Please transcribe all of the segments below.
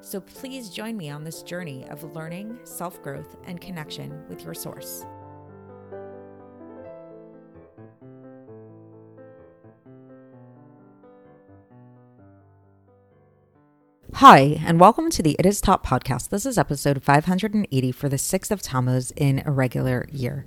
So please join me on this journey of learning, self growth, and connection with your source. Hi, and welcome to the It Is Taught podcast. This is episode 580 for the 6th of Tammuz in a regular year.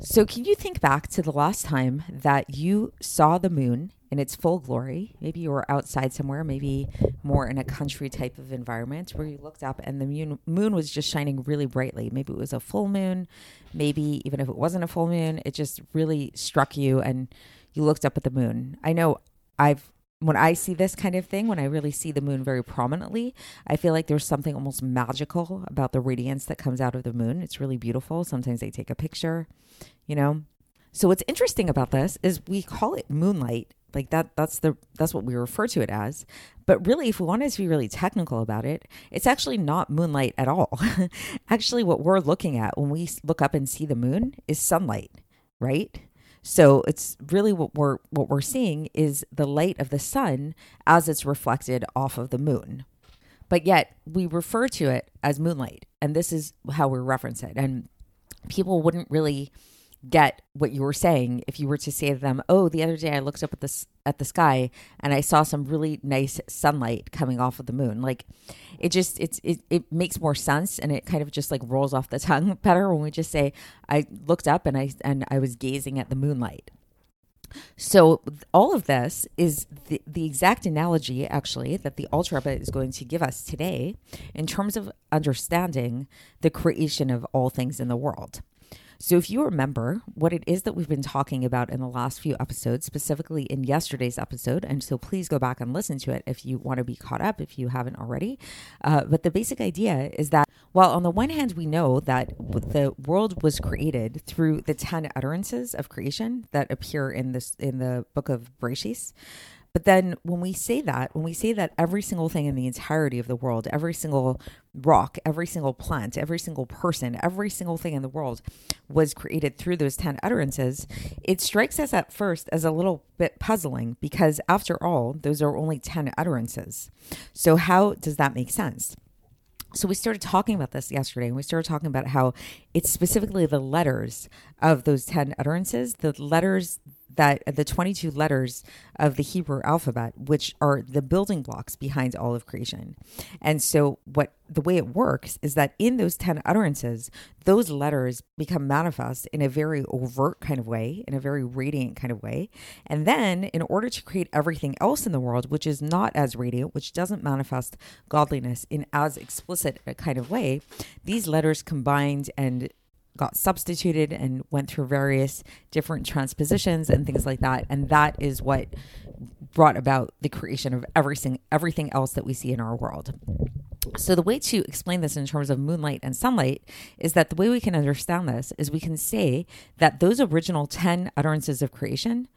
So, can you think back to the last time that you saw the moon in its full glory? Maybe you were outside somewhere, maybe more in a country type of environment where you looked up and the moon, moon was just shining really brightly. Maybe it was a full moon, maybe even if it wasn't a full moon, it just really struck you and you looked up at the moon. I know I've when I see this kind of thing, when I really see the moon very prominently, I feel like there's something almost magical about the radiance that comes out of the moon. It's really beautiful. Sometimes they take a picture, you know. So what's interesting about this is we call it moonlight. Like that that's the that's what we refer to it as. But really if we wanted to be really technical about it, it's actually not moonlight at all. actually what we're looking at when we look up and see the moon is sunlight, right? So it's really what we're what we're seeing is the light of the sun as it's reflected off of the moon. But yet we refer to it as moonlight, and this is how we reference it. And people wouldn't really get what you were saying if you were to say to them, "Oh, the other day I looked up at the at the sky and I saw some really nice sunlight coming off of the moon." Like it just it's it it makes more sense and it kind of just like rolls off the tongue better when we just say, "I looked up and I and I was gazing at the moonlight." So all of this is the, the exact analogy actually that the Rebbe is going to give us today in terms of understanding the creation of all things in the world. So, if you remember what it is that we've been talking about in the last few episodes, specifically in yesterday's episode, and so please go back and listen to it if you want to be caught up, if you haven't already. Uh, but the basic idea is that while on the one hand, we know that the world was created through the 10 utterances of creation that appear in this in the book of Bereshis, but then when we say that, when we say that every single thing in the entirety of the world, every single rock, every single plant, every single person, every single thing in the world was created through those 10 utterances, it strikes us at first as a little bit puzzling because after all, those are only 10 utterances. So how does that make sense? So we started talking about this yesterday, and we started talking about how it's specifically the letters of those 10 utterances, the letters that the 22 letters of the Hebrew alphabet, which are the building blocks behind all of creation. And so, what the way it works is that in those 10 utterances, those letters become manifest in a very overt kind of way, in a very radiant kind of way. And then, in order to create everything else in the world, which is not as radiant, which doesn't manifest godliness in as explicit a kind of way, these letters combined and got substituted and went through various different transpositions and things like that. And that is what brought about the creation of everything everything else that we see in our world. So the way to explain this in terms of moonlight and sunlight is that the way we can understand this is we can say that those original 10 utterances of creation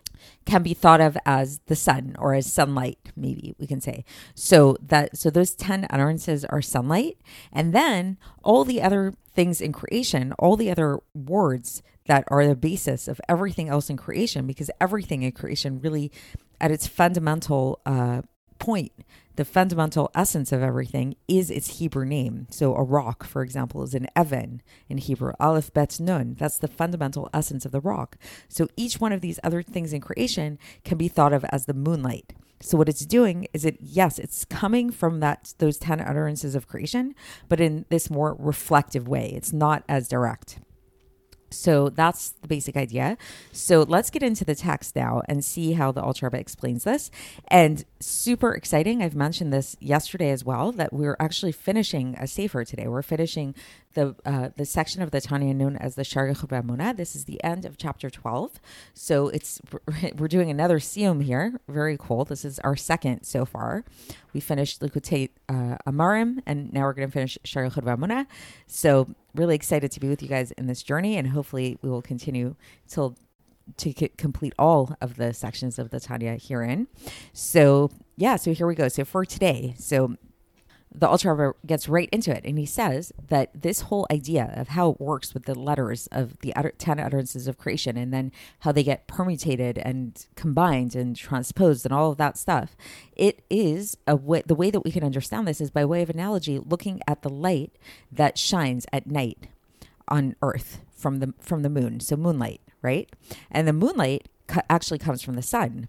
can be thought of as the sun or as sunlight maybe we can say so that so those 10 utterances are sunlight and then all the other things in creation all the other words that are the basis of everything else in creation because everything in creation really at its fundamental uh, point the fundamental essence of everything is its Hebrew name. So a rock, for example, is an Evan in Hebrew, Aleph Bet Nun. That's the fundamental essence of the rock. So each one of these other things in creation can be thought of as the moonlight. So what it's doing is it yes, it's coming from that those 10 utterances of creation, but in this more reflective way. It's not as direct. So that's the basic idea. So let's get into the text now and see how the Rebbe explains this. And super exciting, I've mentioned this yesterday as well, that we're actually finishing a Sefer today. We're finishing the uh, the section of the Tanya known as the Sha'ar HaYichud V'Haemunah. This is the end of chapter 12. So it's we're doing another Siyum here. Very cool. This is our second so far. We finished Likutei uh, Amarim, and now we're going to finish Sha'ar HaYichud V'Haemunah. So really excited to be with you guys in this journey, and hopefully we will continue till to complete all of the sections of the Tanya herein. So yeah, so here we go. So for today, so the Rebbe gets right into it, and he says that this whole idea of how it works with the letters of the ten utterances of creation, and then how they get permutated and combined and transposed, and all of that stuff, it is a way. The way that we can understand this is by way of analogy, looking at the light that shines at night on Earth from the from the moon. So moonlight, right? And the moonlight actually comes from the sun.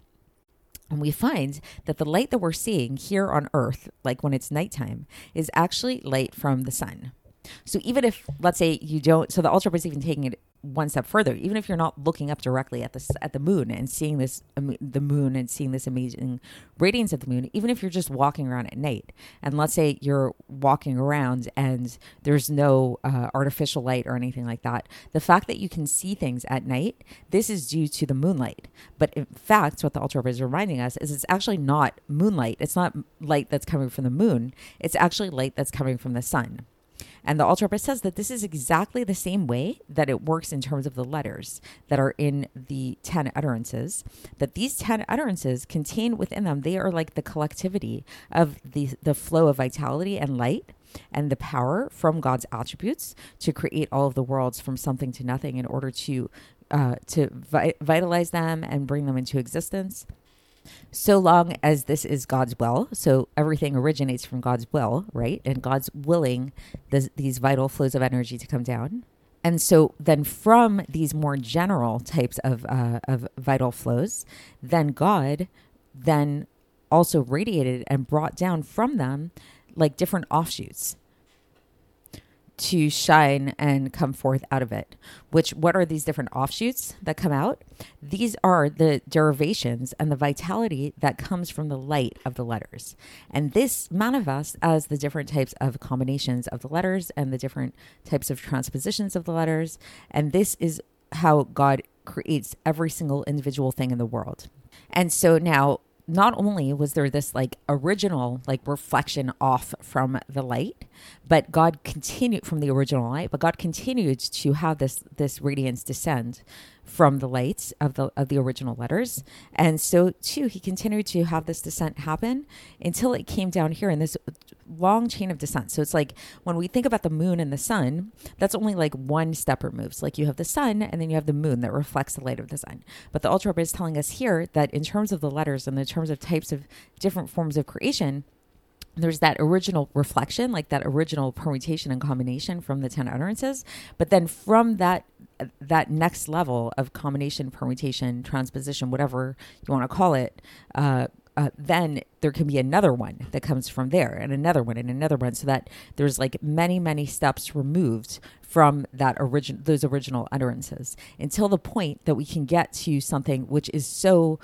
And we find that the light that we're seeing here on Earth, like when it's nighttime, is actually light from the sun. So even if, let's say, you don't, so the Rebbe is even taking it one step further. Even if you're not looking up directly at the at the moon and seeing this um, the moon and seeing this amazing radiance of the moon, even if you're just walking around at night, and let's say you're walking around and there's no uh, artificial light or anything like that, the fact that you can see things at night, this is due to the moonlight. But in fact, what the Rebbe is reminding us is it's actually not moonlight. It's not light that's coming from the moon. It's actually light that's coming from the sun. And the Alter Rebbe says that this is exactly the same way that it works in terms of the letters that are in the 10 utterances, that these 10 utterances contain within them, they are like the collectivity of the, the flow of vitality and light and the power from God's attributes to create all of the worlds from something to nothing in order to uh, to vi- vitalize them and bring them into existence so long as this is God's will. So everything originates from God's will, right? And God's willing this, these vital flows of energy to come down. And so then from these more general types of, uh, of vital flows, then God then also radiated and brought down from them like different offshoots to shine and come forth out of it. Which, what are these different offshoots that come out? These are the derivations and the vitality that comes from the light of the letters. And this manifests as the different types of combinations of the letters and the different types of transpositions of the letters. And this is how God creates every single individual thing in the world. And so now not only was there this like original like reflection off from the light but god continued from the original light but god continued to have this this radiance descend from the lights of the of the original letters. And so too he continued to have this descent happen until it came down here in this long chain of descent. So it's like when we think about the moon and the sun that's only like one step removed. Like you have the sun and then you have the moon that reflects the light of the sun. But the Alter is telling us here that in terms of the letters and in terms of types of different forms of creation there's that original reflection, like that original permutation and combination from the 10 utterances. But then from that that next level of combination, permutation, transposition, whatever you want to call it, uh, uh, then there can be another one that comes from there, and another one, and another one, so that there's like many, many steps removed from that origin, those original utterances, until the point that we can get to something which is so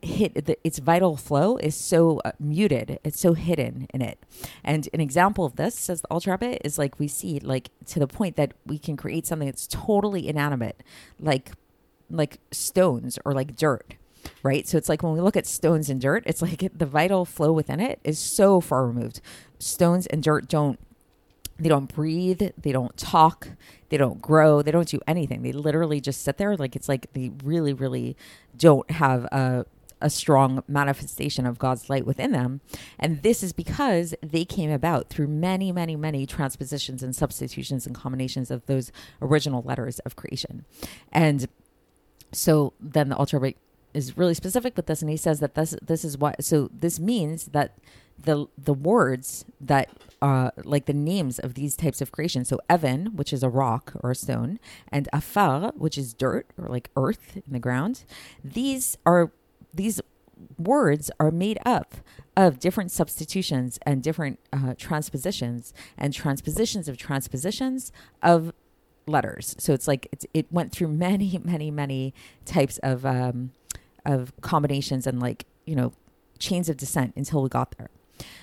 hit the, its vital flow is so uh, muted. It's so hidden in it. And an example of this says the Rebbe is like we see like to the point that we can create something that's totally inanimate like like stones or like dirt right? So it's like when we look at stones and dirt it's like the vital flow within it is so far removed. Stones and dirt don't they don't breathe they don't talk they don't grow they don't do anything. They literally just sit there like it's like they really really don't have a a strong manifestation of God's light within them. And this is because they came about through many, many, many transpositions and substitutions and combinations of those original letters of creation. And so then the Alter is really specific with this, and he says that this this is what. So this means that the the words that uh like the names of these types of creation. So Evan, which is a rock or a stone, and Afar, which is dirt or like earth in the ground. These are these words are made up of different substitutions and different uh, transpositions and transpositions of transpositions of letters. So it's like it's, it went through many, many, many types of um, of combinations and like you know chains of descent until we got there.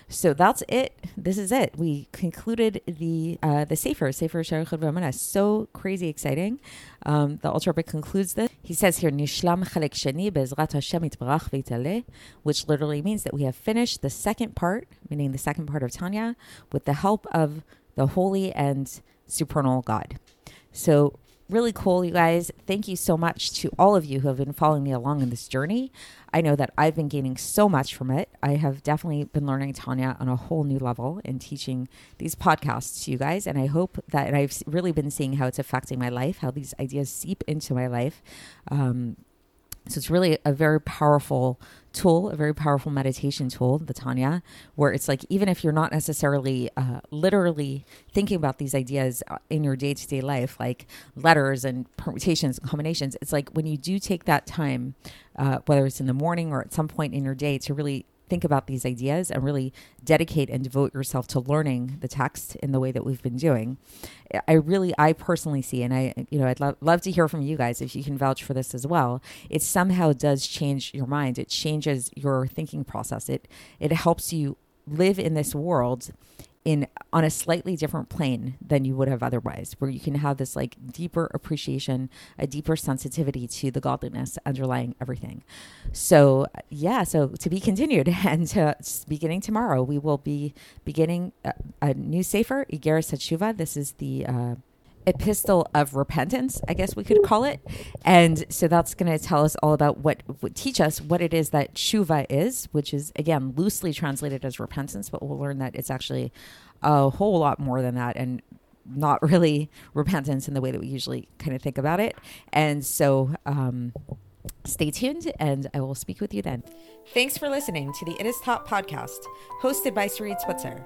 So that's it. This is it. We concluded the uh, the Sefer, Sefer Sha'ar HaYichud V'Haemunah. So crazy exciting. Um, the Alter Rebbe concludes this. He says here, Nishlam Chalek Sheni Bezrat Hashem which literally means that we have finished the second part, meaning the second part of Tanya, with the help of the holy and supernal God. So really cool, you guys. Thank you so much to all of you who have been following me along in this journey. I know that I've been gaining so much from it. I have definitely been learning Tanya on a whole new level in teaching these podcasts to you guys. And I hope that I've really been seeing how it's affecting my life, how these ideas seep into my life. Um, so it's really a very powerful tool, a very powerful meditation tool, the Tanya, where it's like even if you're not necessarily uh, literally thinking about these ideas uh, in your day to day life, like letters and permutations and combinations, it's like when you do take that time, uh, whether it's in the morning or at some point in your day, to really think about these ideas and really dedicate and devote yourself to learning the text in the way that we've been doing. I really, I personally see, and I, you know, I'd lo- love to hear from you guys if you can vouch for this as well. It somehow does change your mind. It changes your thinking process. It, it helps you live in this world in on a slightly different plane than you would have otherwise where you can have this like deeper appreciation a deeper sensitivity to the godliness underlying everything. So yeah so to be continued and uh, beginning tomorrow we will be beginning a, a new Sefer Igeres Hatshuva this is the uh, epistle of repentance, I guess we could call it. And so that's going to tell us all about what, teach us what it is that shuva is, which is again loosely translated as repentance, but we'll learn that it's actually a whole lot more than that and not really repentance in the way that we usually kind of think about it. And so um, stay tuned and I will speak with you then. Thanks for listening to the It Is Taught podcast, hosted by Sarit Switzer.